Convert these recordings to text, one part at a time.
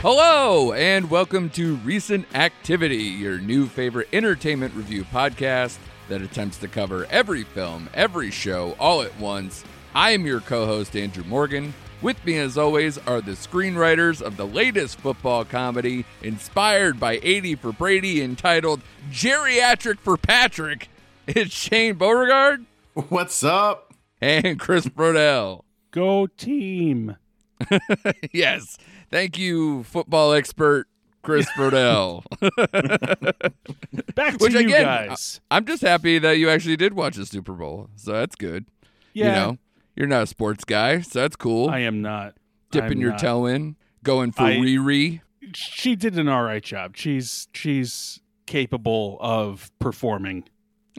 Hello, and welcome to Recent Activity, your new favorite entertainment review podcast that attempts to cover every film, every show, all at once. I am your co host, Andrew Morgan. With me, as always, are the screenwriters of the latest football comedy inspired by 80 for Brady entitled Geriatric for Patrick. It's Shane Beauregard What's up? and Chris Brodell. Go team. yes. Thank you, football expert Chris Brodell. Back to Which you again, guys. I'm just happy that you actually did watch the Super Bowl. So that's good. Yeah, You know, you're not a sports guy, so that's cool. I am not. Dipping I'm your not. toe in, going for I- Riri. She did an all right job. She's she's capable of performing.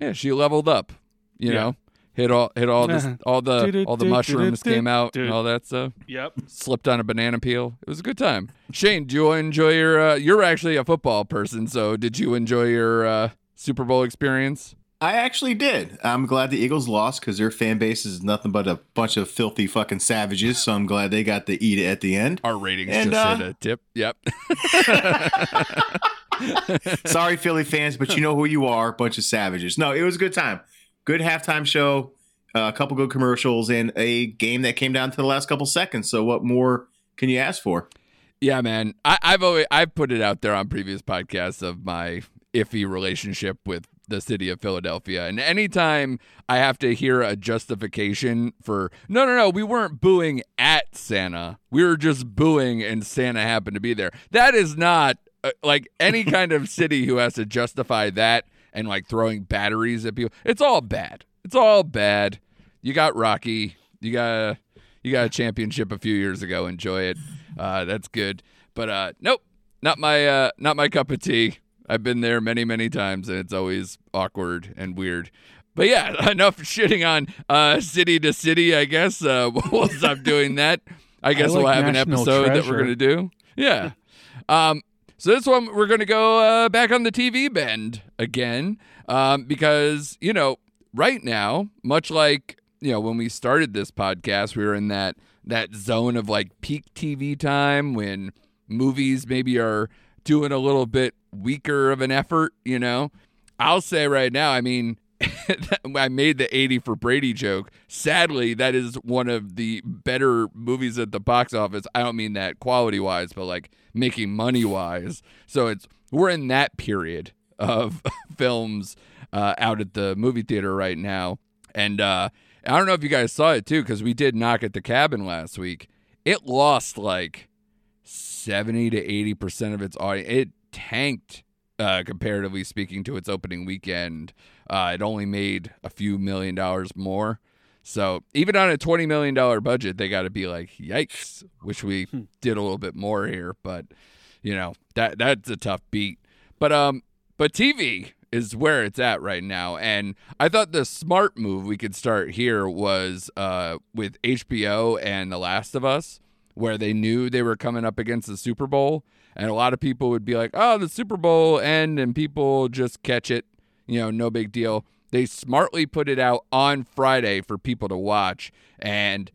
Yeah, she leveled up. You Yeah. know, hit all hit all the all the all the mushrooms came out and all that stuff. Yep. Slipped on a banana peel. It was a good time. Shane, do you enjoy your? Uh, you're actually a football person, so did you enjoy your uh, Super Bowl experience? I actually did. I'm glad the Eagles lost because their fan base is nothing but a bunch of filthy fucking savages. So I'm glad they got to eat it at the end. Our ratings And, just uh, hit a tip. Yep. Sorry, Philly fans, but you know who you are. Bunch of savages. No, it was a good time. Good halftime show. uh, a couple good commercials and a game that came down to the last couple seconds. So what more can you ask for? Yeah, man. I, I've always I've put it out there on previous podcasts of my iffy relationship with the city of Philadelphia. And anytime I have to hear a justification for no no no, we weren't booing at Santa. We were just booing and Santa happened to be there. That is not uh, like any kind of city who has to justify that and like throwing batteries at people. It's all bad. It's all bad. You got Rocky. You got a, you got a championship a few years ago. Enjoy it. Uh, that's good. But uh, nope, not my uh, not my cup of tea. I've been there many many times, and it's always awkward and weird. But yeah, enough shitting on uh, city to city. I guess uh, we'll stop doing that. I guess like we'll have an episode that we're gonna do. Yeah. Um, so this one we're gonna go uh, back on the TV bend again, um, because you know right now, much like you know when we started this podcast, we were in that that zone of like peak TV time when movies maybe are doing a little bit weaker of an effort. You know, I'll say right now, I mean. I made the 80 for Brady joke. Sadly, that is one of the better movies at the box office. I don't mean that quality wise, but like making money wise. So it's we're in that period of films uh, out at the movie theater right now. And uh, I don't know if you guys saw it too, because we did knock at the cabin last week. It lost like 70 to 80% of its audience. It tanked uh, comparatively speaking to its opening weekend. Uh, it only made a few million dollars more. So even on a $20 million budget, they got to be like, yikes. Wish we did a little bit more here. But, you know, that that's a tough beat. But um, but TV is where it's at right now, and I thought the smart move we could start here was uh with HBO and The Last of Us, where they knew they were coming up against the Super Bowl, and a lot of people would be like, "Oh, the Super Bowl end," and people just catch it, you know, no big deal. They smartly put it out on Friday for people to watch, and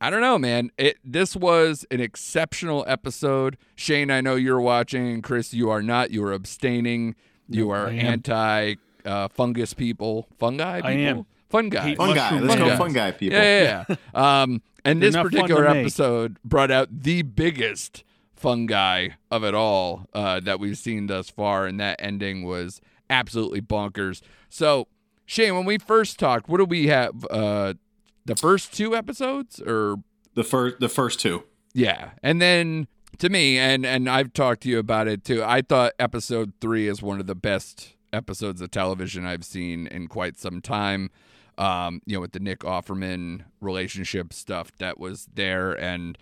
I don't know, man. It this was an exceptional episode. Shane, I know you're watching. And Chris, you are not. You are abstaining. You are anti uh, fungus people. Fungi people. I am. Fun guys. Hate Fun guy. Let's go guys. fun guy people. Yeah, yeah, yeah. um, and this not fun to particular make. episode brought out the biggest fungi of it all uh, that we've seen thus far, and that ending was absolutely bonkers. So, Shane, when we first talked, what do we have? Uh, the first two episodes, or The first the first two. yeah, and then to me, and and I've talked to you about it too. I thought episode three is one of the best episodes of television I've seen in quite some time. um, you know, with the Nick Offerman relationship stuff that was there. And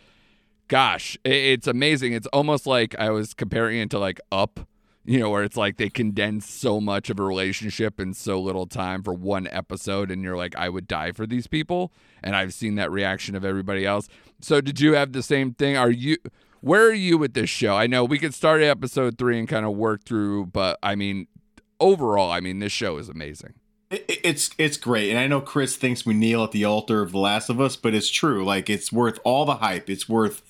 gosh, it's amazing. It's almost like I was comparing it to like Up, you know, where it's like they condense so much of a relationship in so little time for one episode. And you're like, I would die for these people. And I've seen that reaction of everybody else. So did you have the same thing? Are you. Where are you with this show? I know we could start at episode three and kind of work through, but I mean, overall, I mean, this show is amazing. It- it- It's it's great, and I know Chris thinks we kneel at the altar of The Last of Us, but it's true. Like it's worth all the hype. It's worth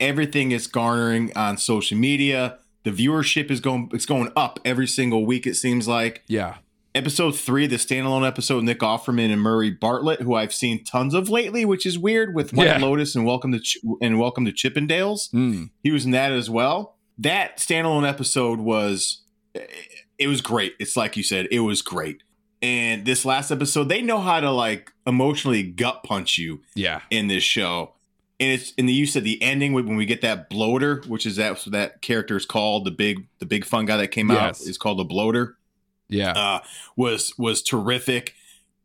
everything it's garnering on social media. The viewership is going it's going up every single week. It seems like Yeah. episode three, the standalone episode, Nick Offerman and Murray Bartlett, who I've seen tons of lately, which is weird with White Yeah. Lotus and Welcome to Ch- and Welcome to Chippendales. Mm. He was in that as well. That standalone episode was it was great. It's like you said, it was great. And this last episode, they know how to like emotionally gut punch you Yeah. in this show. And it's in the use of the ending when we get that bloater, which is that so that character is called the big the big fun guy that came Yes. out is called the bloater Yeah. uh, was was terrific.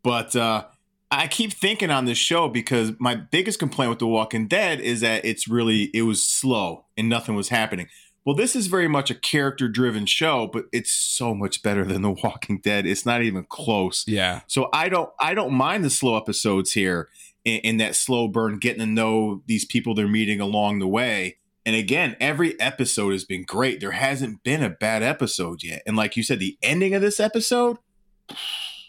But uh, I keep thinking on this show because my biggest complaint with The Walking Dead is that it's really it was slow and nothing was happening. Well, this is very much a character driven show, but it's so much better than The Walking Dead. It's not even close. Yeah. So I don't I don't mind the slow episodes here in, in that slow burn, getting to know these people they're meeting along the way. And again, every episode has been great. There hasn't been a bad episode yet. And like you said, the ending of this episode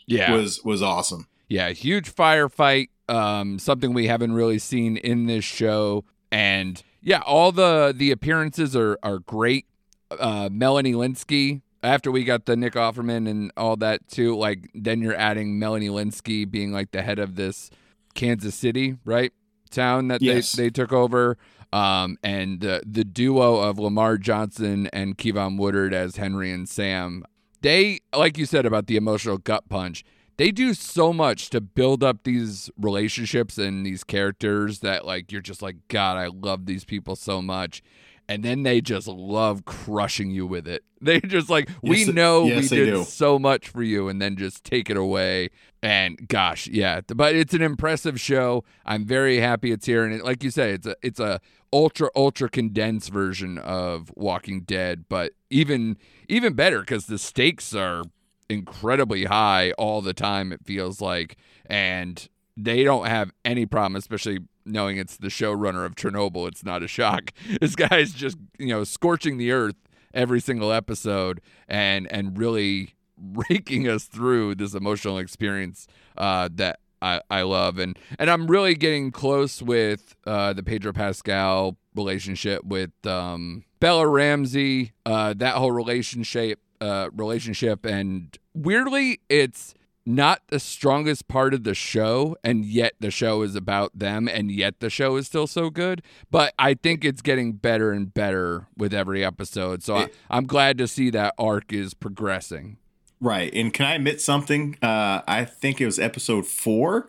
Yeah. was was awesome. Yeah, huge firefight. Um, something we haven't really seen in this show, and yeah, all the the appearances are are great. Uh, Melanie Lynskey. After we got the Nick Offerman and all that too, like then you're adding Melanie Lynskey being like the head of this Kansas City, right? Town that Yes. they, they took over. Um, and uh, the duo of Lamar Johnson and Keivonn Woodard as Henry and Sam, they, like you said about the emotional gut punch, they do so much to build up these relationships and these characters that like you're just like god i love these people so much and then they just love crushing you with it. They just like we Yes, know yes, we did do. so much for you and then just take it away. And gosh yeah but it's an impressive show. I'm very happy it's here. And it, like you say it's a it's a ultra ultra condensed version of walking dead but even even better because the stakes are incredibly high all the time it feels like. And they don't have any problem especially knowing it's the showrunner of chernobyl it's not a shock. This guy's just you know scorching the earth every single episode and and really raking us through this emotional experience uh, that I, I love. And and I'm really getting close with uh, the Pedro Pascal relationship with um, Bella Ramsey uh, that whole relationship uh, relationship. And weirdly it's not the strongest part of the show and yet the show is about them and yet the show is still so good but i think it's getting better and better with every episode so I, It- i'm glad to see that arc is progressing Right. And can I admit something? Uh, I think it was episode four.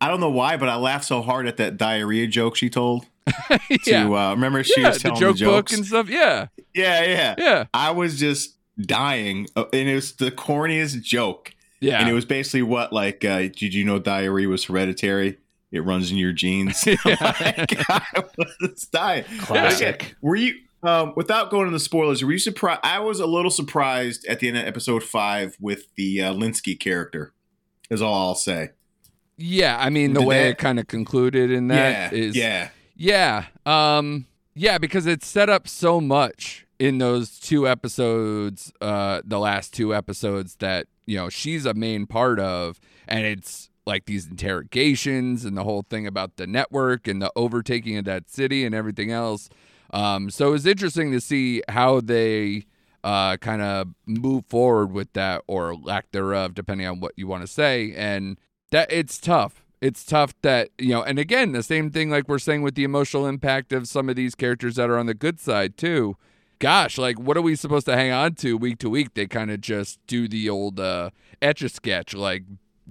I don't know why, but I laughed so hard at that diarrhea joke she told. yeah To uh, remember she yeah was the telling joke the, book jokes. and stuff yeah yeah, yeah. yeah I was just dying, uh, and it was the corniest joke. Yeah And it was basically what like, uh, did you know diarrhea was hereditary? It runs in your genes. like, I was dying. Classic. Okay, Were you? Um, without going into the spoilers, were you surprised? I was a little surprised at the end of episode five with the uh, Lynskey character. Is all I'll say. yeah i mean the Did way that- it kind of concluded in that yeah, is yeah, Yeah. Um yeah, because it's set up so much in those two episodes, uh the last two episodes that, you know, she's a main part of and it's like these interrogations and the whole thing about the network and the overtaking of that city and everything else. Um so it's interesting to see how they uh kind of move forward with that or lack thereof depending on what you want to say. And that it's tough. It's tough that you know and again the same thing like we're saying with the emotional impact of some of these characters that are on the good side too gosh like what are we supposed to hang on to week to week? They kind of just do the old uh etch a sketch like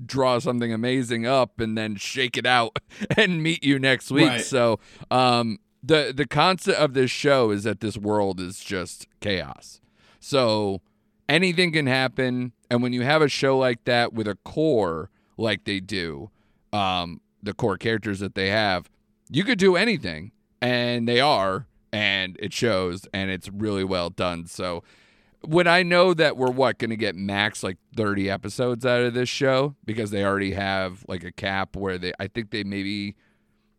draw something amazing up and then shake it out and meet you next week. Right. so um the the concept of this show is that this world is just chaos. So anything can happen and when you have a show like that with a core like they do um, the core characters that they have, you could do anything, and they are, and it shows, and it's really well done. So when I know that we're what going to get max like 30 episodes out of this show because they already have like a cap where they I think they maybe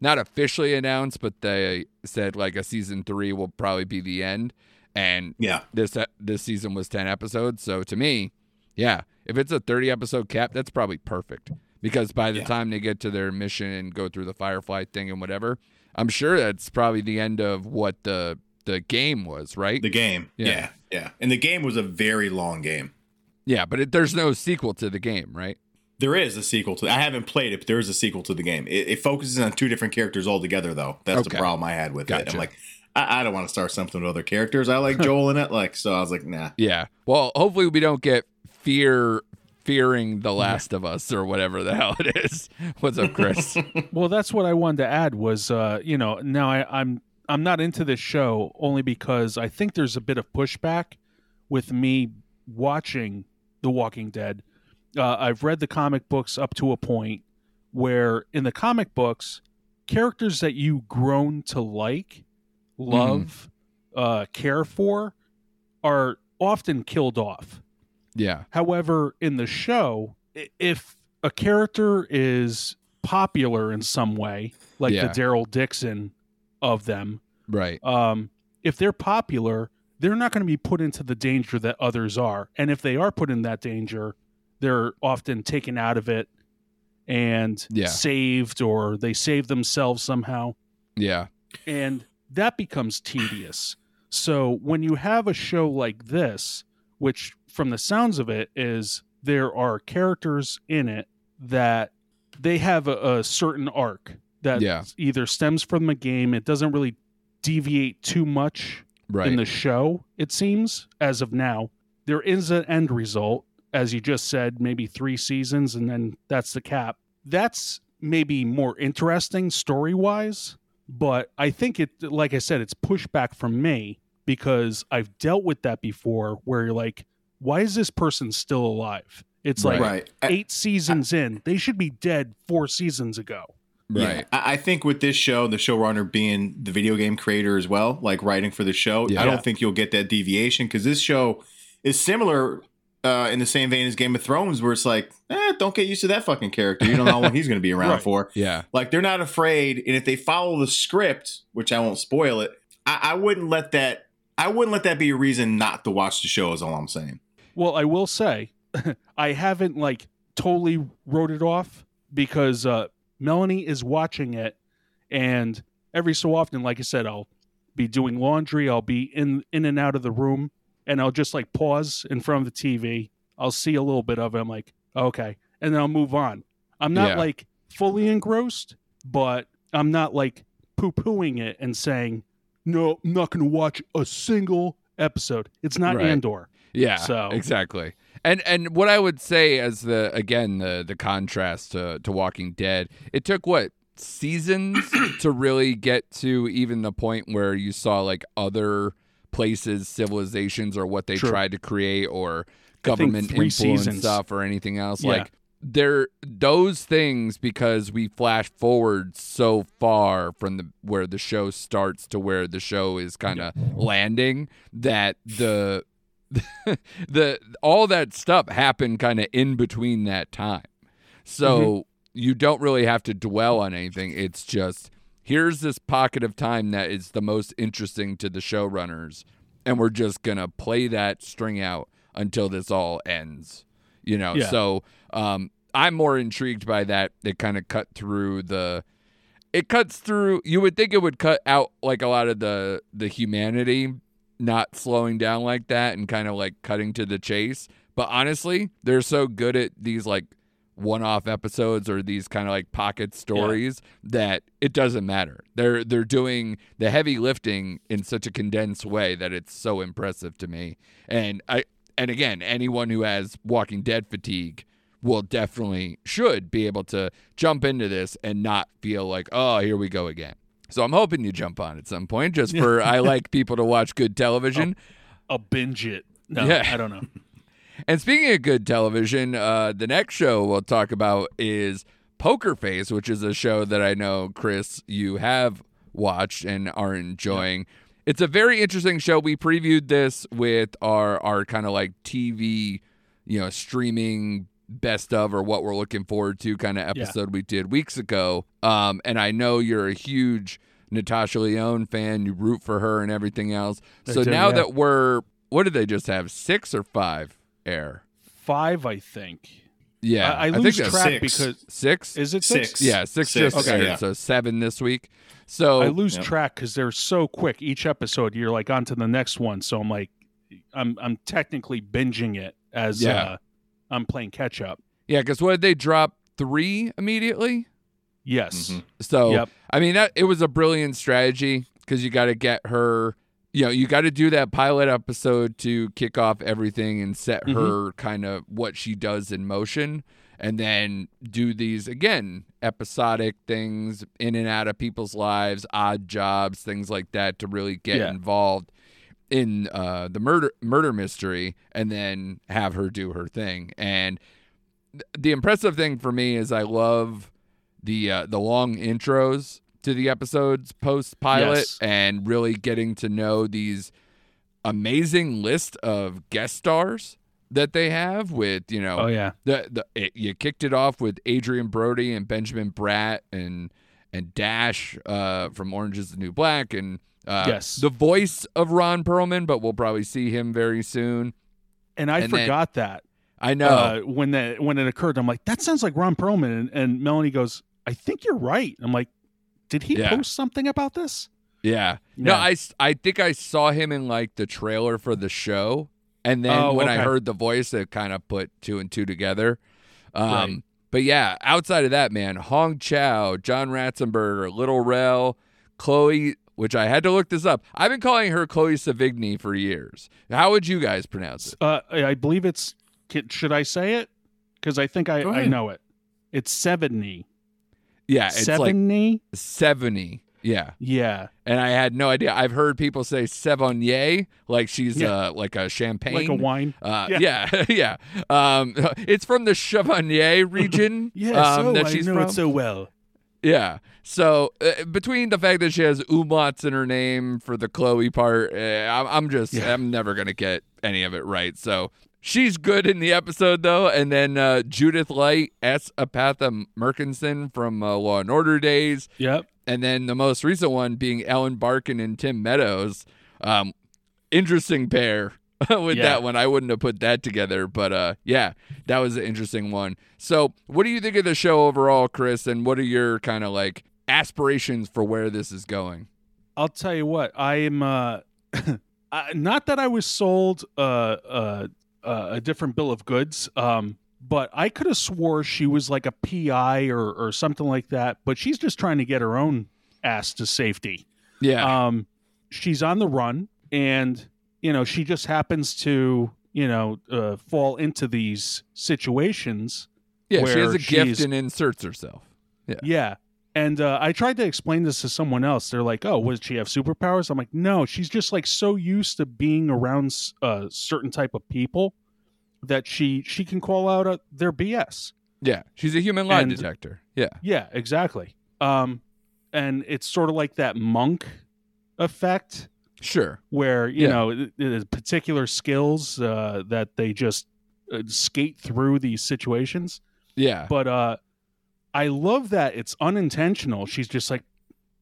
not officially announced but they said like a season 3 will probably be the end and Yeah. this uh, this season was 10 episodes so to me yeah if it's a 30 episode cap that's probably perfect because by the Yeah. time they get to their mission and go through the firefly thing and whatever i'm sure that's probably the end of what the the game was right The game. Yeah. Yeah. yeah. And the game was a very long game. yeah but it, there's no sequel to the game right There is a sequel to I haven't played it, but there is a sequel to the game. It, it focuses on two different characters altogether, though. That's Okay. the problem I had with it. I'm like, I, I don't want to start something with other characters. I like Joel and it, like, so I was like, nah. Yeah. Well, hopefully we don't get fear fearing the last of us or whatever the hell it is. What's up, Chris? Well, that's what I wanted to add was, uh, you know, now I, I'm I'm not into this show only because I think there's a bit of pushback with me watching The Walking Dead. Uh, I've read the comic books up to a point where in the comic books, characters that you grown to like, love, uh, care for, are often killed off. Yeah. However, in the show, if a character is popular in some way, like Yeah. the Daryl Dixon of them, Right. um, if they're popular, they're not going to be put into the danger that others are. And if they are put in that danger, they're often taken out of it and Yeah. saved or they save themselves somehow Yeah. and that becomes tedious. So when you have a show like this, which from the sounds of it is there are characters in it that they have a, a certain arc that Yeah. either stems from the game, it doesn't really deviate too much Right. in the show, it seems, as of now. There is an end result, as you just said, maybe three seasons, and then that's the cap. That's maybe more interesting story wise, but I think it, like I said, it's pushback from me because I've dealt with that before where you're like, why is this person still alive? It's like Right. I- eight seasons in. They should be dead four seasons ago. Right. I I think with this show, the showrunner being the video game creator as well, like writing for the show, Yeah. I don't think you'll get that deviation because this show is similar uh, in the same vein as Game of Thrones, where it's like, eh, don't get used to that fucking character. You don't know how long he's going to be around Right. for. Yeah. Like they're not afraid, and if they follow the script, which I won't spoil it, I, I wouldn't let that. I wouldn't let that be a reason not to watch the show. Is all I'm saying. Well, I will say, I haven't like totally wrote it off because uh, Melanie is watching it, and every so often, like I said, I'll be doing laundry. I'll be in in and out of the room, and I'll just like pause in front of the TV. I'll see a little bit of it. I'm like, okay, and then I'll move on. I'm not Yeah. like fully engrossed, but I'm not like poo pooing it and saying, no, I'm not going to watch a single episode. It's not Right. Andor. Yeah. So- exactly. And and what I would say as the again the the contrast to to Walking Dead, it took what seasons to really get to even the point where you saw like other places, civilizations, or what they True. tried to create, or government influence seasons. stuff, or anything else. Yeah. Like there, those things because we flash forward so far from the where the show starts to where the show is kind of landing that the the all that stuff happened kind of in between that time. So Mm-hmm. you don't really have to dwell on anything. It's just here's this pocket of time that is the most interesting to the showrunners and we're just going to play that string out until this all ends. You know. Yeah. So um I'm more intrigued by that. It kind of cut through the it cuts through you would think it would cut out like a lot of the the humanity not slowing down like that and kind of like cutting to the chase. But honestly they're so good at these like one-off episodes or these kind of like pocket stories that it doesn't matter. They're they're doing the heavy lifting in such a condensed way that it's so impressive to me. And i and again anyone who has walking dead fatigue will definitely should be able to jump into this and not feel like oh here we go again so i'm hoping you jump on at some point just for i like people to watch good television I'll binge it. No, Yeah. I don't know. And speaking of good television, uh, the next show we'll talk about is Poker Face, which is a show that I know, Chris, you have watched and are enjoying. It's a very interesting show. We previewed this with our our kind of like TV, you know, streaming best of or what we're looking forward to kind of Yeah. episode we did weeks ago. Um, and I know you're a huge Natasha Lyonne fan. You root for her and everything else. I so do, now yeah. that we're, what did they just have? Six or five air? Five, I think. Yeah, I, I think lose that's track six. because six. is it six? Six. Yeah, six, Six, just okay, aired, yeah. so seven this week. So I lose Yep. track because they're so quick. Each episode, you're like on to the next one. So I'm like, I'm I'm technically binging it as Yeah. uh, I'm playing catch up. yeah, because what did they drop three immediately? Yes. Mhm. So Yep. I mean that it was a brilliant strategy because you got to get her. You know, you got to do that pilot episode to kick off everything and set Mhm. her kind of what she does in motion, and then do these again episodic things in and out of people's lives, odd jobs, things like that to really get Yeah. involved in uh, the murder murder mystery, and then have her do her thing. And th- the impressive thing for me is I love the uh, the long intros to the episodes post pilot Yes. and really getting to know these amazing list of guest stars that they have with you know Oh yeah. the the it, you kicked it off with Adrien Brody and Benjamin Bratt and and Dash uh, from Orange Is the New Black and uh, Yes. the voice of Ron Perlman, but we'll probably see him very soon. And I And then- forgot that I know. uh, when that when it occurred. I'm like, that sounds like Ron Perlman. And, and Melanie goes, I think you're right. I'm like, did he Yeah. post something about this? Yeah. No, Yeah. I, I think I saw him in like the trailer for the show. And then Oh, when I heard the voice, it kind of put two and two together. Um, Right. But yeah, outside of that, man, Hong Chau, John Ratzenberger, Little Rel, Chloe, which I had to look this up. I've been calling her Chloe Savigny for years. How would you guys pronounce it? Uh, I believe it's. Should I say it? Because I think I, I know it. It's seventy. Yeah, it's like Seventy. 70. Yeah. yeah. And I had no idea. I've heard people say Sevigny, like she's Yeah. uh, like a champagne. Like a wine. Uh, Yeah. yeah, yeah. Um, it's from the Chevalier region. yeah. um, that she's from. so well. yeah. So uh, between the fact that she has umlauts in her name for the Chloe part, uh, I'm, I'm just, Yeah. I'm never gonna get any of it right. So she's good in the episode though. And then uh, Judith Light, S. Epatha Merkerson from uh, Law and Order days, Yep. and then the most recent one being Ellen Barkin and Tim Meadows. Um, interesting pair with Yeah. that one. I wouldn't have put that together, but uh, yeah, that was an interesting one. So, what do you think of the show overall, Chris? And what are your kind of like aspirations for where this is going? I'll tell you what. I am. Uh, not that I was sold uh, uh, uh, a different bill of goods. Um, but I could have swore she was like a PI or or something like that. But she's just trying to get her own ass to safety. Yeah, Um, she's on the run, and you know she just happens to you know uh, fall into these situations. yeah, she has a gift and inserts herself. Yeah. And uh, I tried to explain this to someone else. They're like, "Oh, does she have superpowers?" I'm like, "No, she's just like so used to being around s- uh, certain type of people that she she can call out uh, their BS." Yeah, she's a human lie And- detector. Yeah, Yeah, exactly. Um, and it's sort of like that monk effect sure. where you Yeah. know it- it is particular skills uh, that they just uh, skate through these situations. Yeah, But uh, I love that it's unintentional. She's just like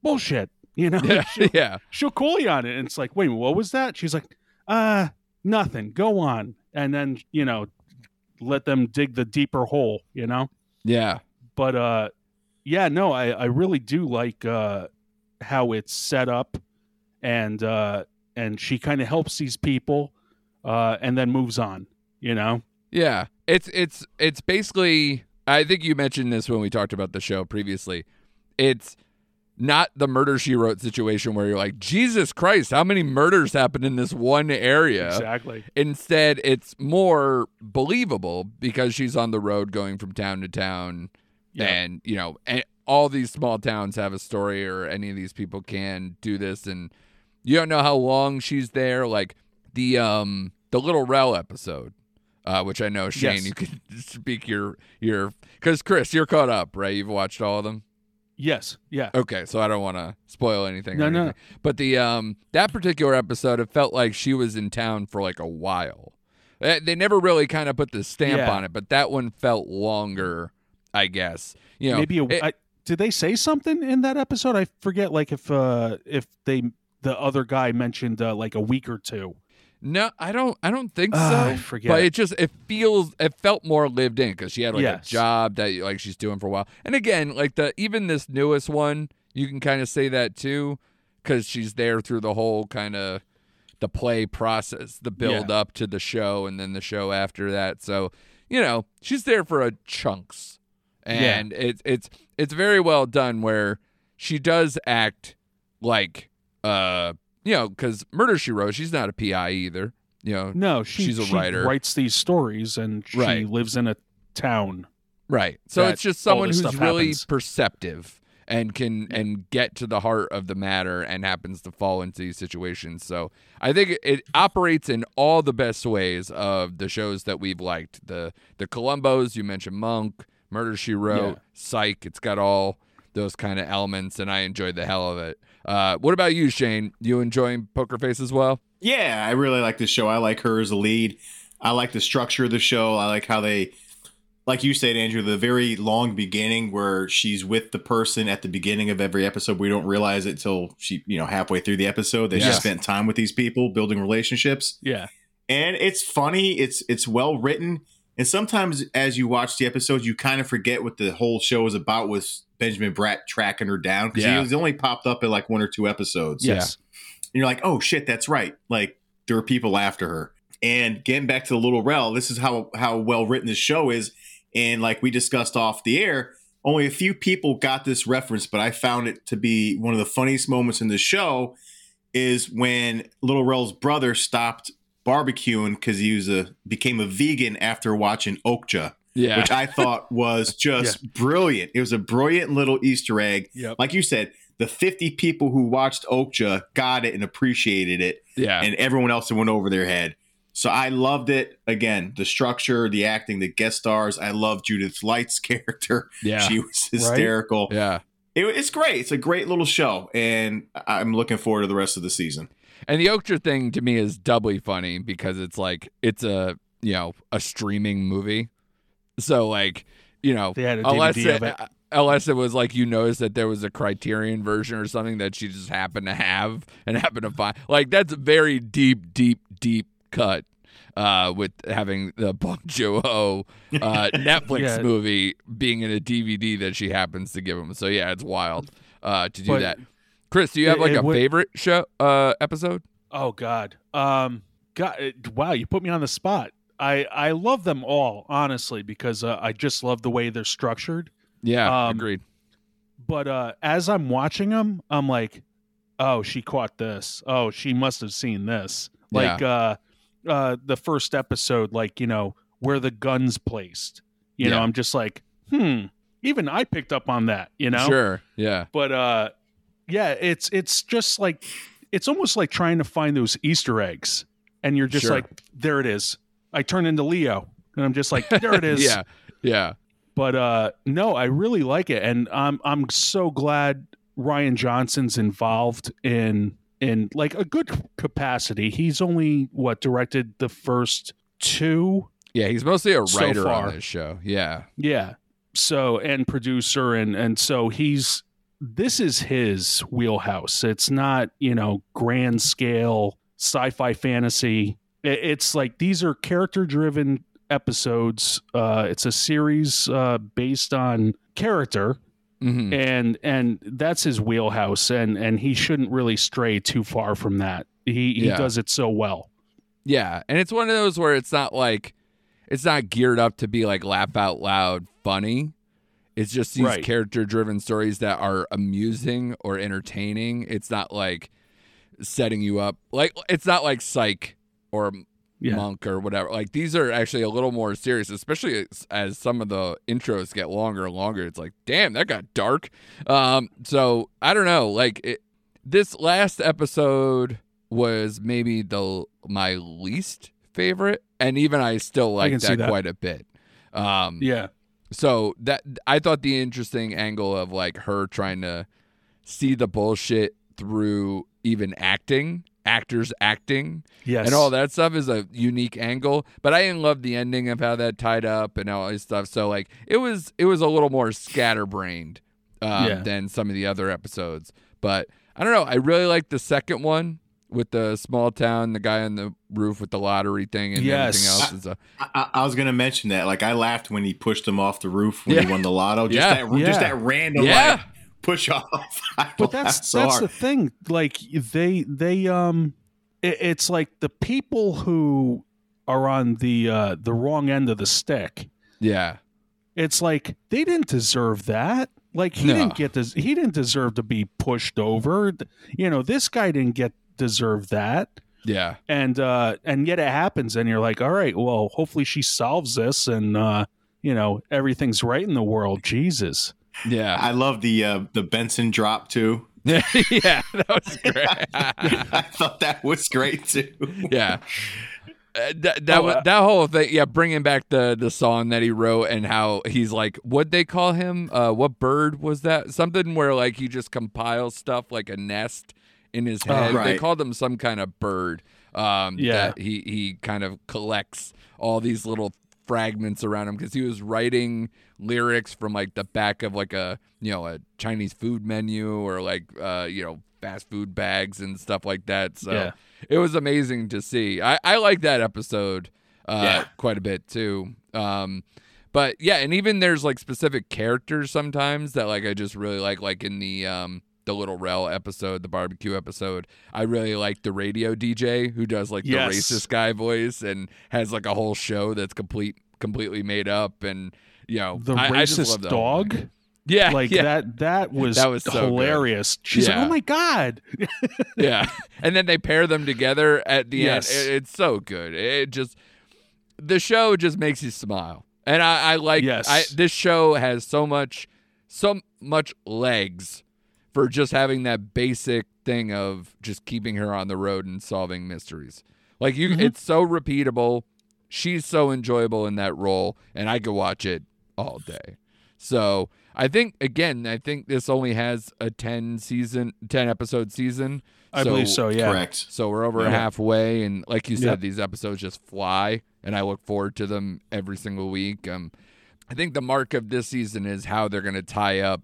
bullshit, you know. yeah, she'll, yeah. she'll call you on it, and it's like, wait, what was that? She's like, uh, nothing. Go on, and then you know, let them dig the deeper hole, you know. Yeah, But uh, yeah, no, I I really do like uh how it's set up, and uh, and she kind of helps these people, uh, and then moves on, you know. Yeah, it's it's it's basically. I think you mentioned this when we talked about the show previously. It's not the murder she wrote situation where you're like, Jesus Christ, how many murders happen in this one area? Exactly. Instead, it's more believable because she's on the road going from town to town, and you know, and all these small towns have a story, or any of these people can do this, and you don't know how long she's there. Like the um the Little Rel episode uh, which I know Shane, Yes. you can speak your your because Chris, you're caught up, right? You've watched all of them. Yes, yeah, Okay, so I don't want to spoil anything. No, or no. But the um that particular episode, it felt like she was in town for like a while. Eh, They never really kind of put the stamp Yeah. on it, but that one felt longer, I guess. You know, maybe a, it- I, did they say something in that episode? I forget. Like if uh if they the other guy mentioned uh, like a week or two. No, I don't. I don't think Ah, so. I forget. But it just it feels it felt more lived in because she had like Yes. a job that like she's doing for a while. And again, like the even this newest one, you can kind of say that too because she's there through the whole kind of the play process, the build Yeah. up to the show, and then the show after that. So you know she's there for a chunks, Yeah. and it's it's it's very well done where she does act like uh you know because Murder She Wrote, she's not a PI either. You know, No, she, She's a she writer. writes these stories, and she Right. lives in a town. Right. So it's just someone who's really happens. perceptive and can and get to the heart of the matter and happens to fall into these situations. So I think it, operates in all the best ways of the shows that we've liked. The the Columbos, you mentioned Monk, Murder She Wrote, Yeah. Psych, it's got all those kind of elements and I enjoyed the hell of it. Uh, what about you, Shane? You enjoying Poker Face as well? Yeah, I really like this show. I like her as a lead. I like the structure of the show. I like how they, like you said, Andrew, the very long beginning where she's with the person at the beginning of every episode. We don't realize it till she, you know, halfway through the episode that Yeah. she spent time with these people, building relationships. Yeah, and it's funny it's it's well written and sometimes as you watch the episodes you kind of forget what the whole show is about with benjamin bratt tracking her down because Yeah. he was only popped up in like one or two episodes. Yes, and you're like oh shit that's right. Like there are people after her. And getting back to the little rel this is how how well written this show is. And like we discussed off the air only a few people got this reference but i found it to be one of the funniest moments in the show is when little rel's brother stopped barbecuing because he was a became a vegan after watching okja Yeah. which i thought was just brilliant it was a brilliant little easter egg yep. like you said the 50 people who watched okja got it and appreciated it yeah. and everyone else went over their head. So I loved it. Again, the structure, the acting, the guest stars. I love Judith Light's character. yeah. She was hysterical. yeah. It- it's great. It's a great little show, and I'm looking forward to the rest of the season. And the Okja thing to me is doubly funny because it's like it's a you know a streaming movie, so like you know They had a unless DVD it, of it. unless it was like you noticed that there was a Criterion version or something that she just happened to have and happened to find like that's a very deep, deep, deep cut. Uh, with having the Bong Joon-ho uh, Netflix Yeah. movie being in a DVD that she happens to give him, so yeah, it's wild uh, to do But- that. Chris, do you have like it a would- favorite show uh, episode? Oh God. Um. God. it- Wow. You put me on the spot. I I love them all honestly because uh, I just love the way they're structured. Yeah, Um, agreed. But uh, as I'm watching them, I'm like, oh, she caught this. Oh, she must have seen this. Like uh, uh, the first episode, like you know where the guns placed. You know, I'm just like, hmm. Even I picked up on that. You know. Sure. Yeah. but uh yeah it's it's just like it's almost like trying to find those easter eggs and you're just Sure. like there it is i turn into leo and i'm just like there it is yeah. Yeah. but uh no i really like it and i'm i'm so glad rian johnson's involved in in like a good capacity he's only what directed the first two Yeah. He's mostly a writer far. on this show. Yeah. Yeah. So and producer and and so he's this is his wheelhouse. It's not, you know, grand scale sci-fi fantasy. It's like these are character driven episodes. Uh it's a series uh based on character hmm and and that's his wheelhouse and and he shouldn't really stray too far from that. He he Yeah. does it so well. Yeah. And it's one of those where it's not like, it's not geared up to be like laugh out loud funny. It's just these Right. character driven stories that are amusing or entertaining. It's not like setting you up. Like, it's not like Psych or Yeah. monk or whatever. Like these are actually a little more serious, especially as, as some of the intros get longer and longer. It's like, damn, that got dark. Um, so I don't know. Like it, this last episode was maybe the my least favorite, and even I still like that, that. quite a bit. Um, Yeah. So that I thought the interesting angle of like her trying to see the bullshit through even acting, actors acting, Yes. and all that stuff is a unique angle. But I didn't love the ending of how that tied up and all this stuff. So like it was it was a little more scatterbrained um, Yeah. than some of the other episodes. But I don't know. I really like the second one with the small town, the guy on the roof with the lottery thing, and Yes. everything else. Is a, I, I- I was gonna mention that. Like I laughed when he pushed him off the roof when Yeah. he won the lotto. Just Yeah. that, just that random Yeah. like push off. I but that's so that's hard. the thing like they they um it, it's like the people who are on the uh the wrong end of the stick yeah, it's like they didn't deserve that like he No. didn't get this he didn't deserve to be pushed over you know this guy didn't get deserve that yeah. and uh and yet it happens and you're like all right well hopefully she solves this and uh you know everything's right in the world jesus Yeah. I love the uh, the Benson drop too. yeah, that was great. I thought that was great too. yeah. Uh, that that, Oh, uh, that whole thing, yeah, bringing back the the song that he wrote and how he's like, what they call him? Uh, what bird was that? Something where like he just compiles stuff like a nest in his Oh, head. They right. called him some kind of bird. Um, Yeah. that he he kind of collects all these little fragments around him because he was writing lyrics from like the back of like a you know a Chinese food menu or like uh you know fast food bags and stuff like that. So Yeah. it was amazing to see. I I like that episode uh Yeah. quite a bit too. Um but yeah, and even there's like specific characters sometimes that like I just really like like in the um the little Rel episode, the barbecue episode. I really like the radio DJ who does like Yes. the racist guy voice and has like a whole show that's complete completely made up and you know the I, I racist whole dog. Yeah, like yeah, that that was, That was so good. hilarious she's Yeah. like oh my god yeah. And then they pair them together at the Yes. end. It- it's so good. It just the show just makes you smile, and I, I like. Yes. I, this show has so much, so much legs for just having that basic thing of just keeping her on the road and solving mysteries. Like you, Mhm. it's so repeatable. She's so enjoyable in that role, and I could watch it all day. So I think again, I think this only has a ten season, ten episode season. i believe so yeah Correct. So we're over Yeah. halfway, and like you said, Yep. these episodes just fly, and I look forward to them every single week. Um, I think the mark of this season is how they're going to tie up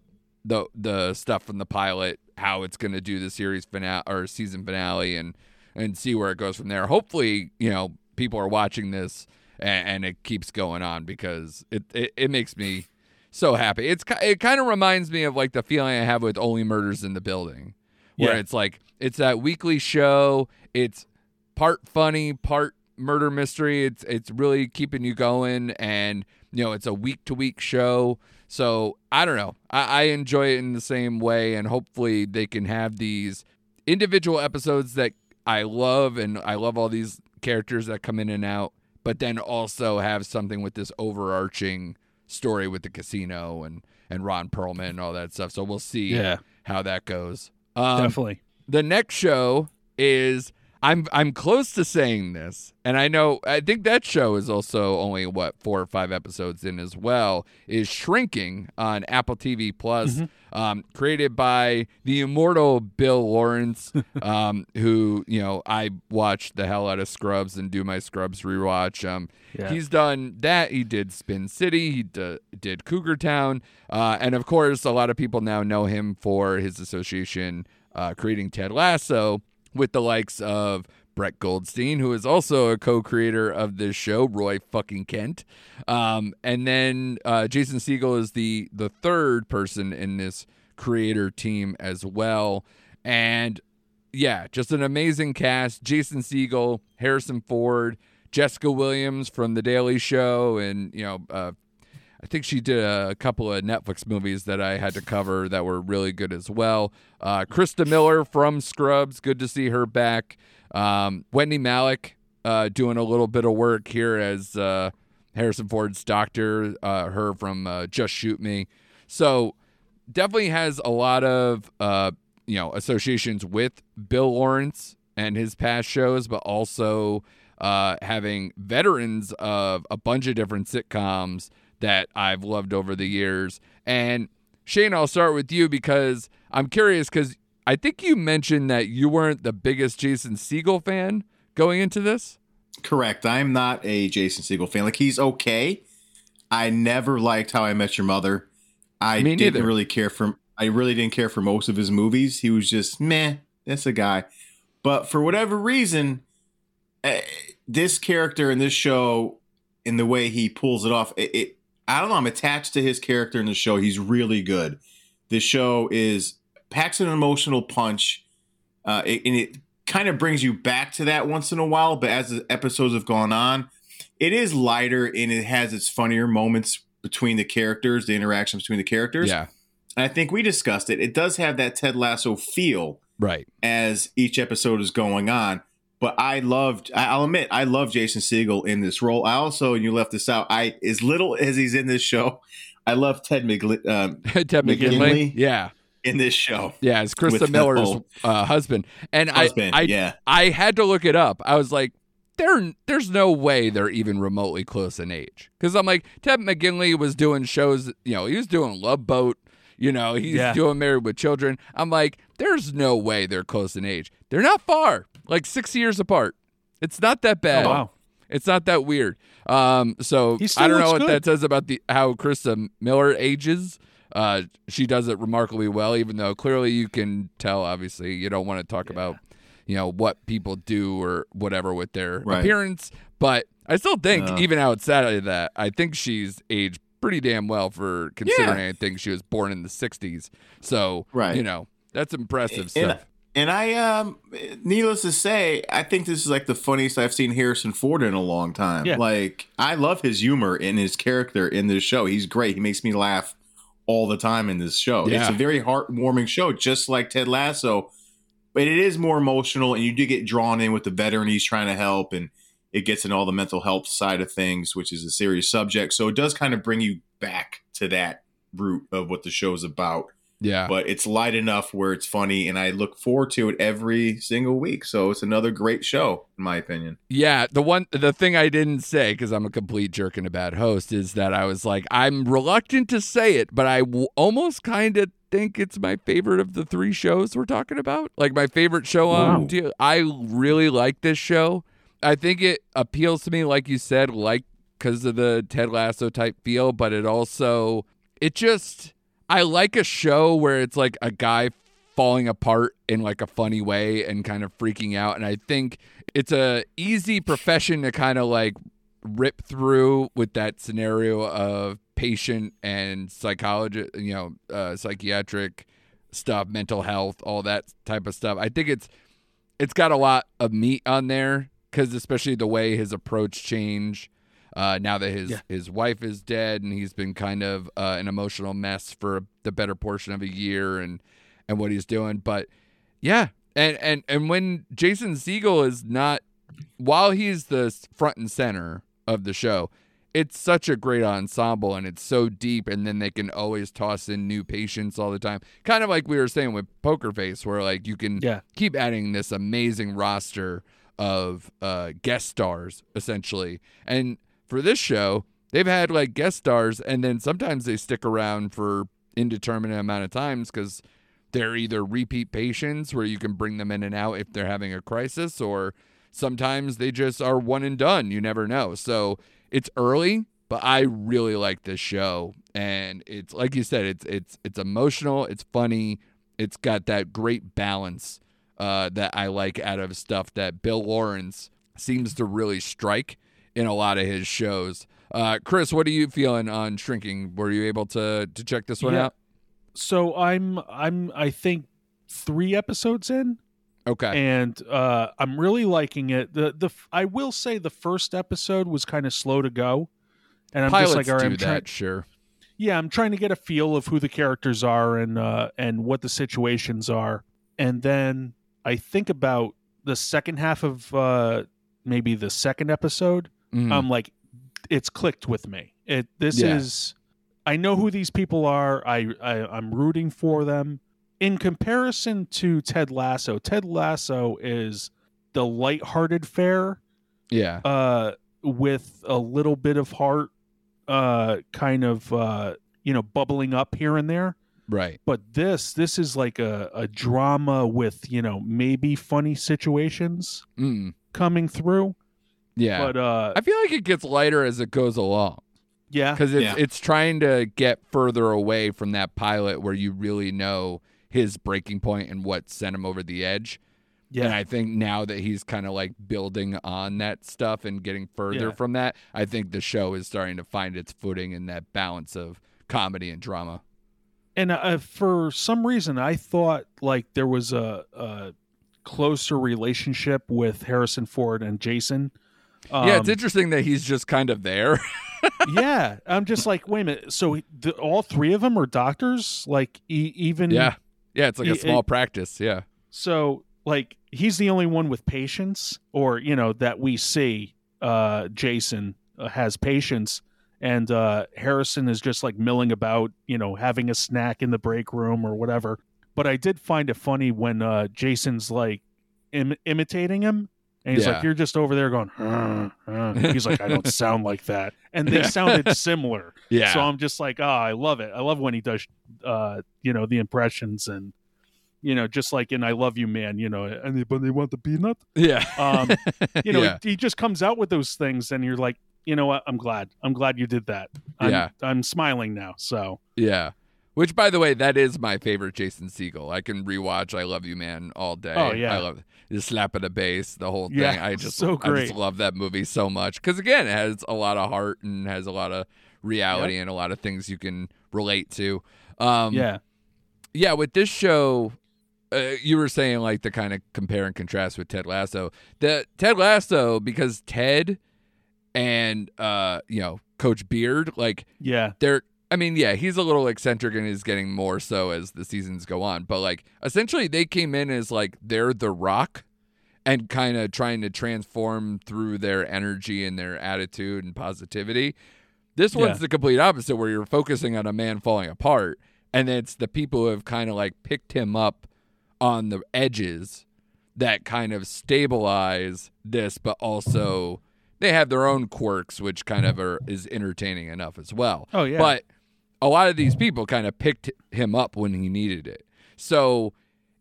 the the stuff from the pilot, how it's going to do the series finale or season finale, and and see where it goes from there. Hopefully, you know, people are watching this and, and it keeps going on because it, it it makes me so happy. It's it kind of reminds me of like the feeling I have with Only Murders in the Building, where Yeah. it's like it's that weekly show. It's part funny, part murder mystery. It's it's really keeping you going, and you know it's a week to week show. So I don't know. I, I enjoy it in the same way, and hopefully they can have these individual episodes that I love, and I love all these characters that come in and out, but then also have something with this overarching story with the casino and and Ron Perlman and all that stuff. So we'll see yeah how that goes. Um, definitely the next show is I'm I'm close to saying this, and I know I think that show is also only what four or five episodes in as well. Is Shrinking on Apple TV Plus, um, created by the immortal Bill Lawrence, um, who you know I watch the hell out of Scrubs and do my Scrubs rewatch. Um, Yeah. He's done that. He did Spin City. He d- did Cougar Town, uh, and of course, a lot of people now know him for his association uh, creating Ted Lasso with the likes of Brett Goldstein, who is also a co-creator of this show, Roy fucking Kent, um, and then uh, Jason Segel is the the third person in this creator team as well, and yeah, just an amazing cast. Jason Segel, Harrison Ford, Jessica Williams from The Daily Show, and you know, uh, I think she did a couple of Netflix movies that I had to cover that were really good as well. Uh, Christa Miller from Scrubs, good to see her back. Um, Wendy Malick uh, doing a little bit of work here as uh, Harrison Ford's doctor, uh, her from uh, Just Shoot Me. So definitely has a lot of uh, you know associations with Bill Lawrence and his past shows, but also having veterans of a bunch of different sitcoms that I've loved over the years. And Shane, I'll start with you because I'm curious because I think you mentioned that you weren't the biggest Jason Segel fan going into this. Correct. I'm not a Jason Segel fan. Like he's okay. I never liked How I Met Your Mother. I Me didn't neither. really care for. I really didn't care for most of his movies. He was just meh. That's a guy. But for whatever reason, eh, this character in this show, in the way he pulls it off, it, it. I don't know. I'm attached to his character in the show. He's really good. This show is packs an emotional punch, uh, it- and it kind of brings you back to that once in a while. But as the episodes have gone on, it is lighter and it has its funnier moments between the characters, the interactions between the characters. Yeah, And I think we discussed it. It does have that Ted Lasso feel right. as each episode is going on. But I loved, I- I'll admit, I love Jason Segel in this role. I also, and you left this out, I as little as he's in this show, I love Ted McGli- um, Ted McGinley? McGinley. Yeah, in this show. yeah, it's Christa Miller's uh, husband, and Husband, I, I, yeah. I had to look it up. I was like, there, there's no way they're even remotely close in age. Because I'm like, Ted McGinley was doing shows. You know, he was doing Love Boat. You know, he's Yeah. doing Married with Children. I'm like, there's no way they're close in age. They're not far, like six years apart. It's not that bad. Oh, wow. It's not that weird. Um, so I don't know looks what that says about the how Christa Miller ages. Uh, she does it remarkably well, even though clearly you can tell. Obviously, you don't want to talk about you know what people do or whatever with their Right. appearance, but I still think Uh. even outside of that, I think she's aged pretty damn well for considering I think she was born in the '60s. So Right. you know that's impressive And- stuff. And I, um, needless to say, I think this is like the funniest I've seen Harrison Ford in a long time. Yeah. Like, I love his humor and his character in this show. He's great. He makes me laugh all the time in this show. It's a very heartwarming show, just like Ted Lasso, but it is more emotional, and you do get drawn in with the veteran he's trying to help, and it gets in all the mental health side of things, which is a serious subject. So it does kind of bring you back to that root of what the show is about yeah, but it's light enough where it's funny and i look forward to it every single week so it's another great show in my opinion Yeah, the one the thing I didn't say because I'm a complete jerk and a bad host is that I was like I'm reluctant to say it, but I w- almost kind of think it's my favorite of the three shows we're talking about. Like my favorite show on. Wow. T- I really like this show. I think it appeals to me, like you said, like because of the Ted Lasso type feel, but it also it just I like a show where it's like a guy falling apart in like a funny way and kind of freaking out and I think it's a easy profession to kind of like rip through with that scenario of patient and psychologist, you know, uh, psychiatric stuff, mental health, all that type of stuff. I think it's it's got a lot of meat on there because especially the way his approach changed uh, now that his Yeah. his wife is dead and he's been kind of uh, an emotional mess for the better portion of a year and and what he's doing. But yeah, and and and when Jason Segel is not, while he's the front and center of the show, it's such a great ensemble and it's so deep. And then they can always toss in new patients all the time, kind of like we were saying with Poker Face, where like you can Yeah. keep adding this amazing roster of uh, guest stars essentially. And for this show, they've had like guest stars, and then sometimes they stick around for indeterminate amount of times because they're either repeat patients where you can bring them in and out if they're having a crisis, or sometimes they just are one and done. You never know. So it's early, but I really like this show, and it's like you said, it's it's it's emotional, it's funny, it's got that great balance uh, that I like out of stuff that Bill Lawrence seems to really strike in a lot of his shows. Uh, Chris, what are you feeling on Shrinking? Were you able to to check this one Yeah. out? So I'm I'm I think three episodes in, Okay. and uh, I'm really liking it. The the I will say the first episode was kind of slow to go, and I'm Pilots just like, all right, I'm trying, that, sure. yeah, I'm trying to get a feel of who the characters are and uh, and what the situations are, and then I think about the second half of uh, maybe the second episode. Mhm. I'm like, it's clicked with me. It this Yeah. is, I know who these people are. I, I I'm rooting for them. In comparison to Ted Lasso, Ted Lasso is the lighthearted fare. Yeah. uh, with a little bit of heart, uh, kind of uh, you know bubbling up here and there. Right. But this this is like a, a drama with you know maybe funny situations Mm. coming through. Yeah. But uh, I feel like it gets lighter as it goes along yeah, because it's Yeah. it's trying to get further away from that pilot where you really know his breaking point and what sent him over the edge. Yeah. And yeah, I think now that he's kind of like building on that stuff and getting further Yeah. from that, I think the show is starting to find its footing in that balance of comedy and drama. and uh, for some reason I thought like there was a, a closer relationship with Harrison Ford and Jason. Yeah, it's Um, interesting that he's just kind of there. yeah, I'm just like, wait a minute. So the, all three of them are doctors, like e- even yeah. Yeah, it's like a He- small practice. Yeah. So like he's the only one with patience, or you know that we see. Uh, Jason uh, has patience, and uh, Harrison is just like milling about, you know, having a snack in the break room or whatever. But I did find it funny when uh, Jason's like Im- imitating him. And he's Yeah. like, "You're just over there going." "Huh, huh." He's like, "I don't sound like that," and they sounded similar. Yeah. So I'm just like, oh, I love it. I love when he does, uh, you know, the impressions and, you know, just like in "I Love You, Man," you know, anybody want the peanut? yeah. Um, you know, Yeah. he, he just comes out with those things, and you're like, you know what? I'm glad. I'm glad you did that. I'm, Yeah. I'm smiling now. So Yeah. Which, by the way, that is my favorite Jason Segel. I can rewatch "I Love You, Man" all day. Oh, yeah. I love the slap of the bass, the whole thing. Yeah, I just, so I great. just love that movie so much because again, it has a lot of heart and has a lot of reality and a lot of things you can relate to. Um, yeah, yeah. With this show, uh, you were saying like the kind of compare and contrast with Ted Lasso. The Ted Lasso because Ted and uh, you know Coach Beard like yeah, they're I mean, yeah, he's a little eccentric and is getting more so as the seasons go on. But like essentially they came in as like they're the rock and kind of trying to transform through their energy and their attitude and positivity. This Yeah. one's the complete opposite where you're focusing on a man falling apart and it's the people who have kind of like picked him up on the edges that kind of stabilize this but also they have their own quirks which kind of are is entertaining enough as well. Oh, yeah. But a lot of these people kind of picked him up when he needed it. So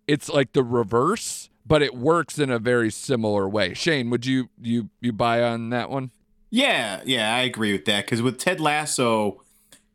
it's like the reverse, but it works in a very similar way. Shane, would you you you buy on that one? Yeah, yeah, I agree with that. Because with Ted Lasso,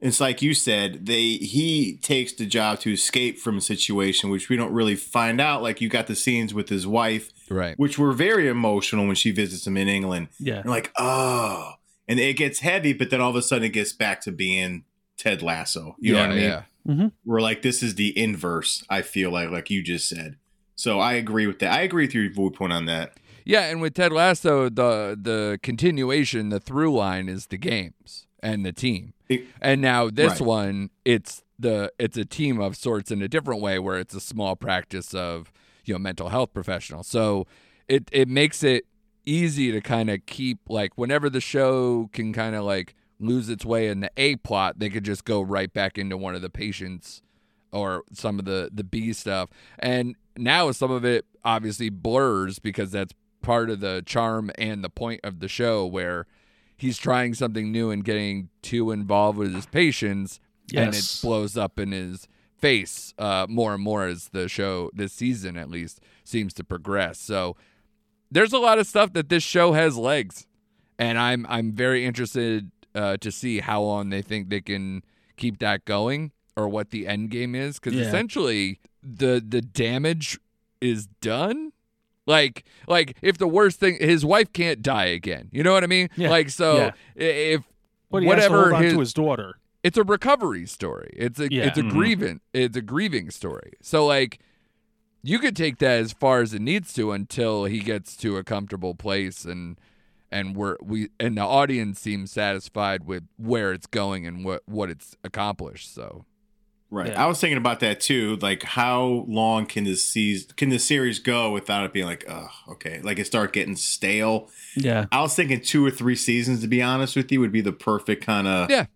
it's like you said, they he takes the job to escape from a situation, which we don't really find out. Like you got the scenes with his wife, Right. which were very emotional when she visits him in England. yeah, You're like, oh, and it gets heavy, but then all of a sudden it gets back to being Ted Lasso. You yeah, know what I mean? Yeah. Mm-hmm. We're like, this is the inverse. I feel like, like you just said. So I agree with that. I agree with your viewpoint on that. Yeah, and with Ted Lasso, the the continuation, the through line is the games and the team. It- and now this Right. one, it's the it's a team of sorts in a different way where it's a small practice of, you know, mental health professionals. So it it makes it easy to kind of keep like whenever the show can kind of like lose its way in the A plot, they could just go right back into one of the patients or some of the the B stuff. And now some of it obviously blurs because that's part of the charm and the point of the show where he's trying something new and getting too involved with his patients and it blows up in his face uh, more and more as the show this season at least seems to progress. So there's a lot of stuff that this show has legs, and I'm I'm very interested uh, to see how long they think they can keep that going or what the end game is because Yeah. essentially the the damage is done. Like like if the worst thing his wife can't die again, you know what I mean? Yeah. Like so Yeah. if but he whatever has to hold on his, to his daughter. it's a recovery story. It's a Yeah. it's a Mhm. grieving it's a grieving story. So like you could take that as far as it needs to until he gets to a comfortable place and and we're we and the audience seems satisfied with where it's going and what what it's accomplished. So Right. Yeah. I was thinking about that too. Like, how long can this season, can the series go without it being like, oh, okay, like it start getting stale? Yeah, I was thinking two or three seasons, to be honest with you, would be the perfect kind of Yeah.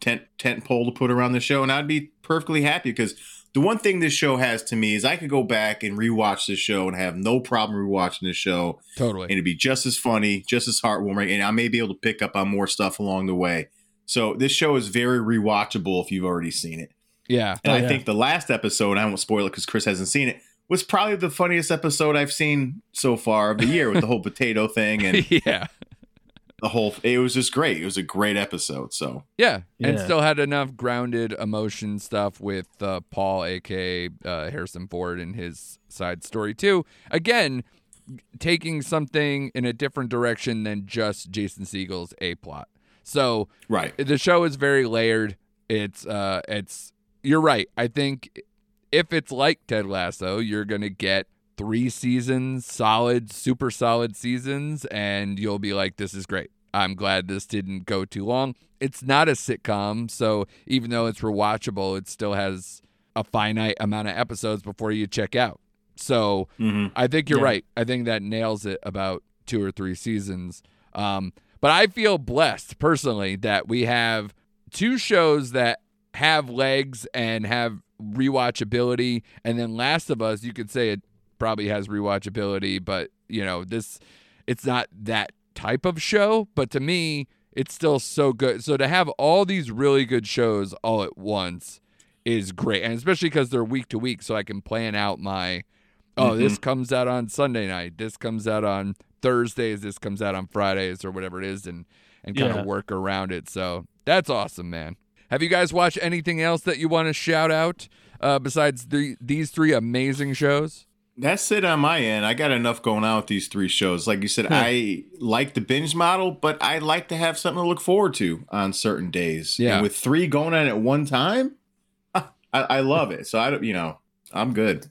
tent tent pole to put around the show, and I'd be perfectly happy because the one thing this show has to me is I could go back and rewatch this show and have no problem rewatching this show Totally. and it'd be just as funny, just as heartwarming, and I may be able to pick up on more stuff along the way. So this show is very rewatchable if you've already seen it. Yeah. And Oh, I yeah. think the last episode, I won't spoil it because Chris hasn't seen it, was probably the funniest episode I've seen so far of the year with the whole potato thing and yeah. The whole. It was just great. It was a great episode. So Yeah, and still had enough grounded emotion stuff with uh, Paul, aka uh, Harrison Ford, and his side story too. Again, taking something in a different direction than just Jason Segel's a plot. So right, the show is very layered. It's uh, it's you're right. I think if it's like Ted Lasso, you're gonna get three seasons, solid, super solid seasons, and you'll be like, this is great. I'm glad this didn't go too long. It's not a sitcom, so even though it's rewatchable, it still has a finite amount of episodes before you check out. So hmm I think you're Yeah. right. I think that nails it about two or three seasons. Um, but I feel blessed personally that we have two shows that have legs and have rewatchability, and then Last of Us, you could say it probably has rewatchability, but you know this, it's not that type of show. But to me, it's still so good. So to have all these really good shows all at once is great, and especially because they're week to week, so I can plan out my oh, this comes out on Sunday night. This comes out on Thursdays. This comes out on Fridays or whatever it is, and and kind Yeah. of work around it. So that's awesome, man. Have you guys watched anything else that you want to shout out uh, besides the, these three amazing shows? That's it on my end. I got enough going on with these three shows. Like you said, I like the binge model, but I like to have something to look forward to on certain days. Yeah. And with three going on at one time, I, I love it. So I don't, you know, I'm good.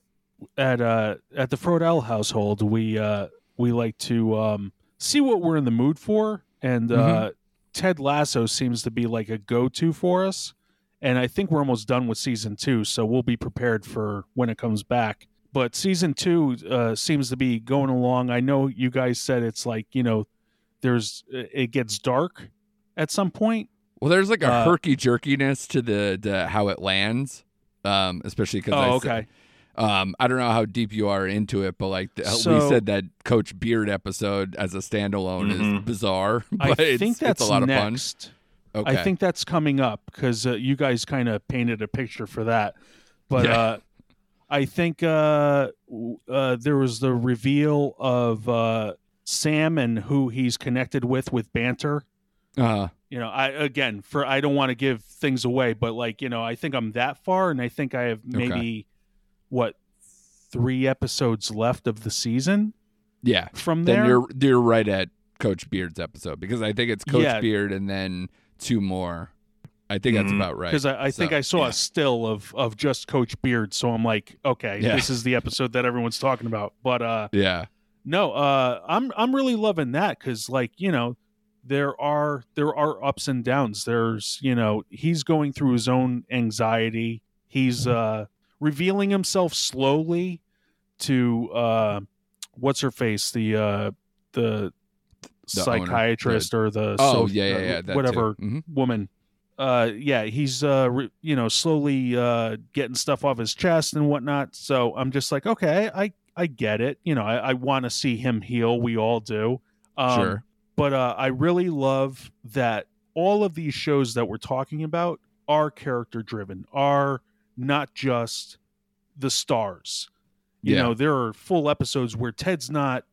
at uh at the Frodell household, we uh we like to um see what we're in the mood for, and uh Ted Lasso seems to be like a go-to for us. And I think we're almost done with season two, so we'll be prepared for when it comes back. But season two uh, seems to be going along. I know you guys said it's like you know, there's it gets dark at some point. Well, there's like a Uh, herky jerkiness to the, the how it lands, um, especially because Oh, I okay. said, um, I don't know how deep you are into it, but like the, we said that Coach Beard episode as a standalone is Mhm. bizarre, I but it's, think that's it's a lot next. of fun. Okay. I think that's coming up because uh, you guys kind of painted a picture for that. But Yeah. uh, I think uh, uh, there was the reveal of uh, Sam and who he's connected with with banter. uh, You know, I again for I don't want to give things away, but like you know, I think I'm that far, and I think I have Okay. maybe what three episodes left of the season yeah. from there. Then you're you're right at Coach Beard's episode because I think it's Coach Yeah. Beard and then two more. I think that's Mhm. about right. because I, I think I saw yeah. a still of of just Coach Beard, so I'm like, okay, Yeah. this is the episode that everyone's talking about. But uh, yeah, no, uh, I'm I'm really loving that because like you know, there are there are ups and downs. There's you know he's going through his own anxiety. He's uh, revealing himself slowly to uh, what's her face the uh, the, The owner, psychiatrist or the Oh so- yeah, yeah, uh, yeah. Whatever. Mhm. woman uh yeah he's uh re- you know slowly uh getting stuff off his chest and whatnot so i'm just like okay i i get it you know i, I want to see him heal we all do um, Sure. but uh i really love that all of these shows that we're talking about are character driven are not just the stars you Yeah. know there are full episodes where ted's not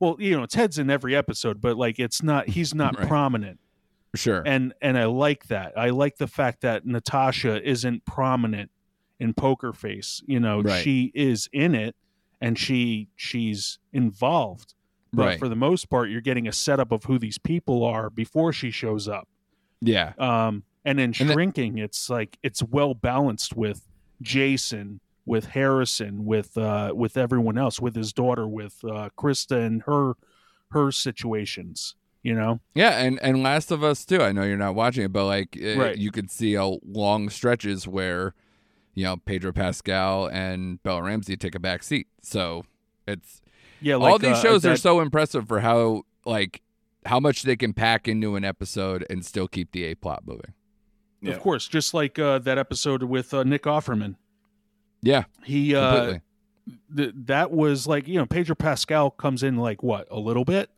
well you know ted's in every episode but like it's not he's not Right. prominent Sure. and and I like that. I like the fact that Natasha isn't prominent in Poker Face. You know, Right. she is in it and she she's involved. But right. for the most part, you're getting a setup of who these people are before she shows up. yeah. Um, and then And shrinking, it's like it's well balanced with Jason, with Harrison, with uh, with everyone else, with his daughter, with uh, Christa and her her situations. You know, Yeah, and and Last of Us too. I know you're not watching it, but like eh, Right. you could see a long stretches where, you know, Pedro Pascal and Bella Ramsey take a back seat. So it's yeah. all these uh, shows are that- so impressive for how like how much they can pack into an episode and still keep the A plot moving. Yeah. Of course, just like uh, that episode with uh, Nick Offerman. Yeah, He uh, completely. th- that was like you know Pedro Pascal comes in like what a little bit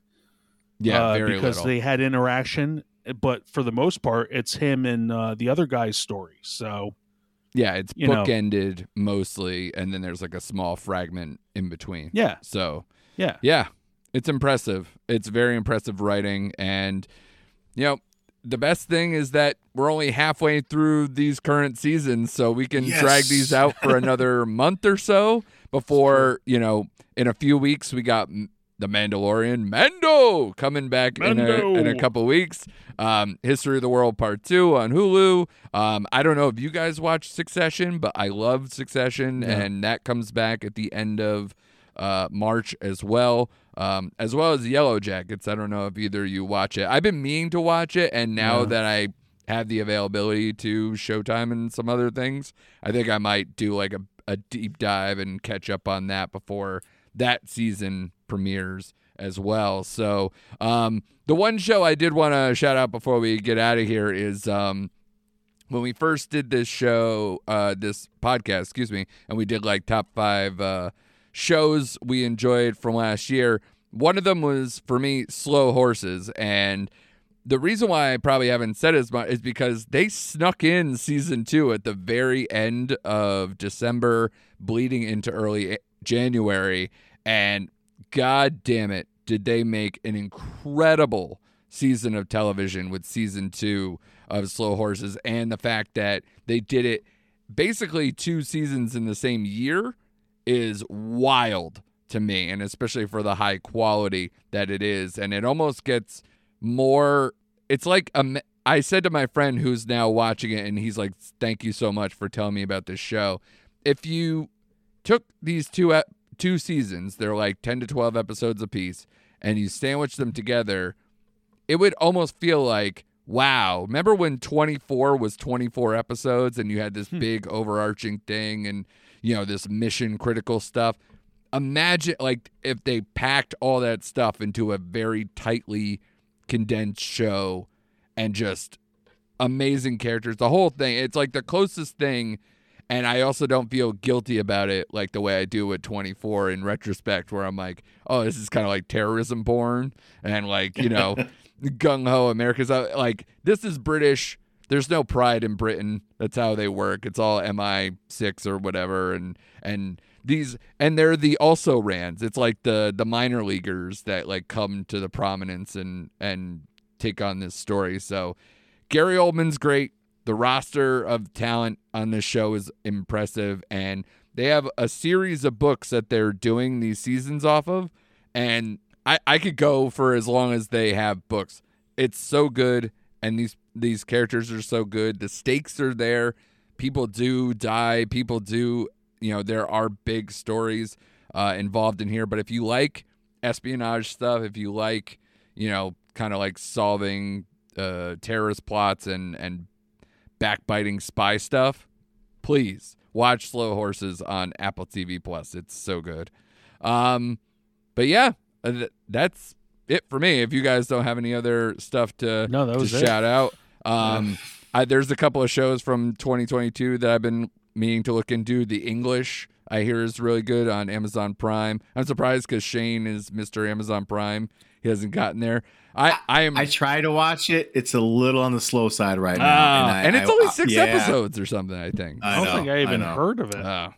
yeah, uh, very because little. they had interaction, but for the most part, it's him and uh, the other guy's story. So yeah, it's you know. bookended mostly, and then there's like a small fragment in between. yeah, So yeah, Yeah, it's impressive. It's very impressive writing, and you know the best thing is that we're only halfway through these current seasons, so we can Yes. drag these out for another month or so before you know. In a few weeks, we got M- the Mandalorian Mando coming back in a, in a couple weeks. Um, History of the World Part Two on Hulu. Um, I don't know if you guys watch Succession, but I love Succession, Yeah. and that comes back at the end of uh, March as well, um, as well as Yellowjackets. I don't know if either of you watch it. I've been meaning to watch it, and now Yeah. that I have the availability to Showtime and some other things, I think I might do like a, a deep dive and catch up on that before that season premieres as well. So, um, the one show I did want to shout out before we get out of here is um, when we first did this show, uh, this podcast, excuse me, and we did like top five uh, shows we enjoyed from last year. One of them was for me, Slow Horses, and the reason why I probably haven't said as much is because they snuck in season two at the very end of December, bleeding into early January, and god damn it, did they make an incredible season of television with season two of Slow Horses, and the fact that they did it basically two seasons in the same year is wild to me, and especially for the high quality that it is, and it almost gets more. It's like a. me- I said to my friend who's now watching it, and he's like, "Thank you so much for telling me about this show." If you took these two two seasons, they're like ten to twelve episodes apiece, and you sandwich them together, it would almost feel like, wow. Remember when twenty four was twenty four episodes, and you had this hmm. big overarching thing, and you know this mission critical stuff. Imagine like if they packed all that stuff into a very tightly condensed show and just amazing characters. The whole thing, it's like the closest thing. And I also don't feel guilty about it like the way I do with 24 in retrospect, where I'm like, oh, this is kind of like terrorism porn. And like, you know, gung ho America's. Uh, like, this is British. There's no pride in Britain. That's how they work. It's all MI6 or whatever. And, and, these and they're the also rans. It's like the the minor leaguers that like come to the prominence and and take on this story. So Gary Oldman's great. The roster of talent on this show is impressive, and they have a series of books that they're doing these seasons off of. And I, I could go for as long as they have books. It's so good, and these these characters are so good. The stakes are there. People do die. People do, you know, there are big stories uh, involved in here. But if you like espionage stuff, if you like, you know, kind of like solving uh, terrorist plots and and backbiting spy stuff, please watch Slow Horses on Apple TV Plus. It's so good. Um, but yeah, uh, th- that's it for me. If you guys don't have any other stuff to No, that was it. shout out, um, I, there's a couple of shows from 2022 that I've been meaning to look into. The English I hear is really good on Amazon Prime. I'm surprised because Shane is Mr. Amazon Prime. He hasn't gotten there. I I am. I try to watch it. It's a little on the slow side right now, Ah, I- and it's I- only I- six yeah, episodes or something. I think. I, I don't know, think I even know. heard of it. Uh,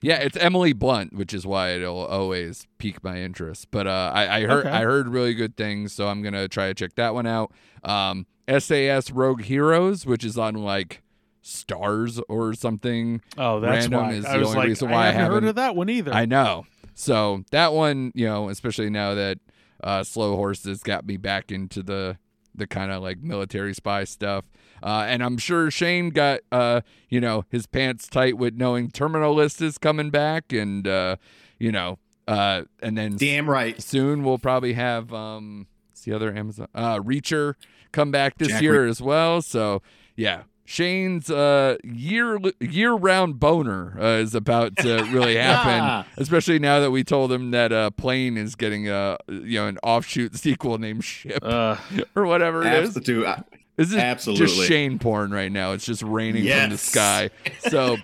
yeah, it's Emily Blunt, which is why it'll always pique my interest. But uh, I, I heard Okay. I heard really good things, so I'm gonna try to check that one out. Um, SAS Rogue Heroes, which is on like Stars or something. oh, that's random why is I the was only like, reason why I haven't heard haven't- of that one either. I know. So that one, you know, especially now that uh, Slow Horses got me back into the the kind of like military spy stuff. Uh, and I'm sure Shane got uh, you know, his pants tight with knowing Terminal List is coming back and uh, you know, uh, and then Damn right. soon we'll probably have um the other Amazon uh Reacher come back this Jack year as well. So yeah. Shane's uh, year year round boner uh, is about to really happen, especially now that we told him that uh, Plane is getting a you know an offshoot sequel named Ship uh, or whatever it is. Absolutely. This is absolutely. just Shane porn right now. It's just raining from the sky. So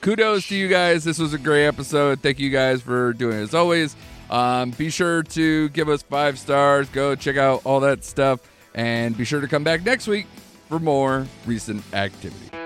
kudos to you guys. This was a great episode. Thank you guys for doing it as always. Um, be sure to give us five stars. Go check out all that stuff. And be sure to come back next week for more recent activity.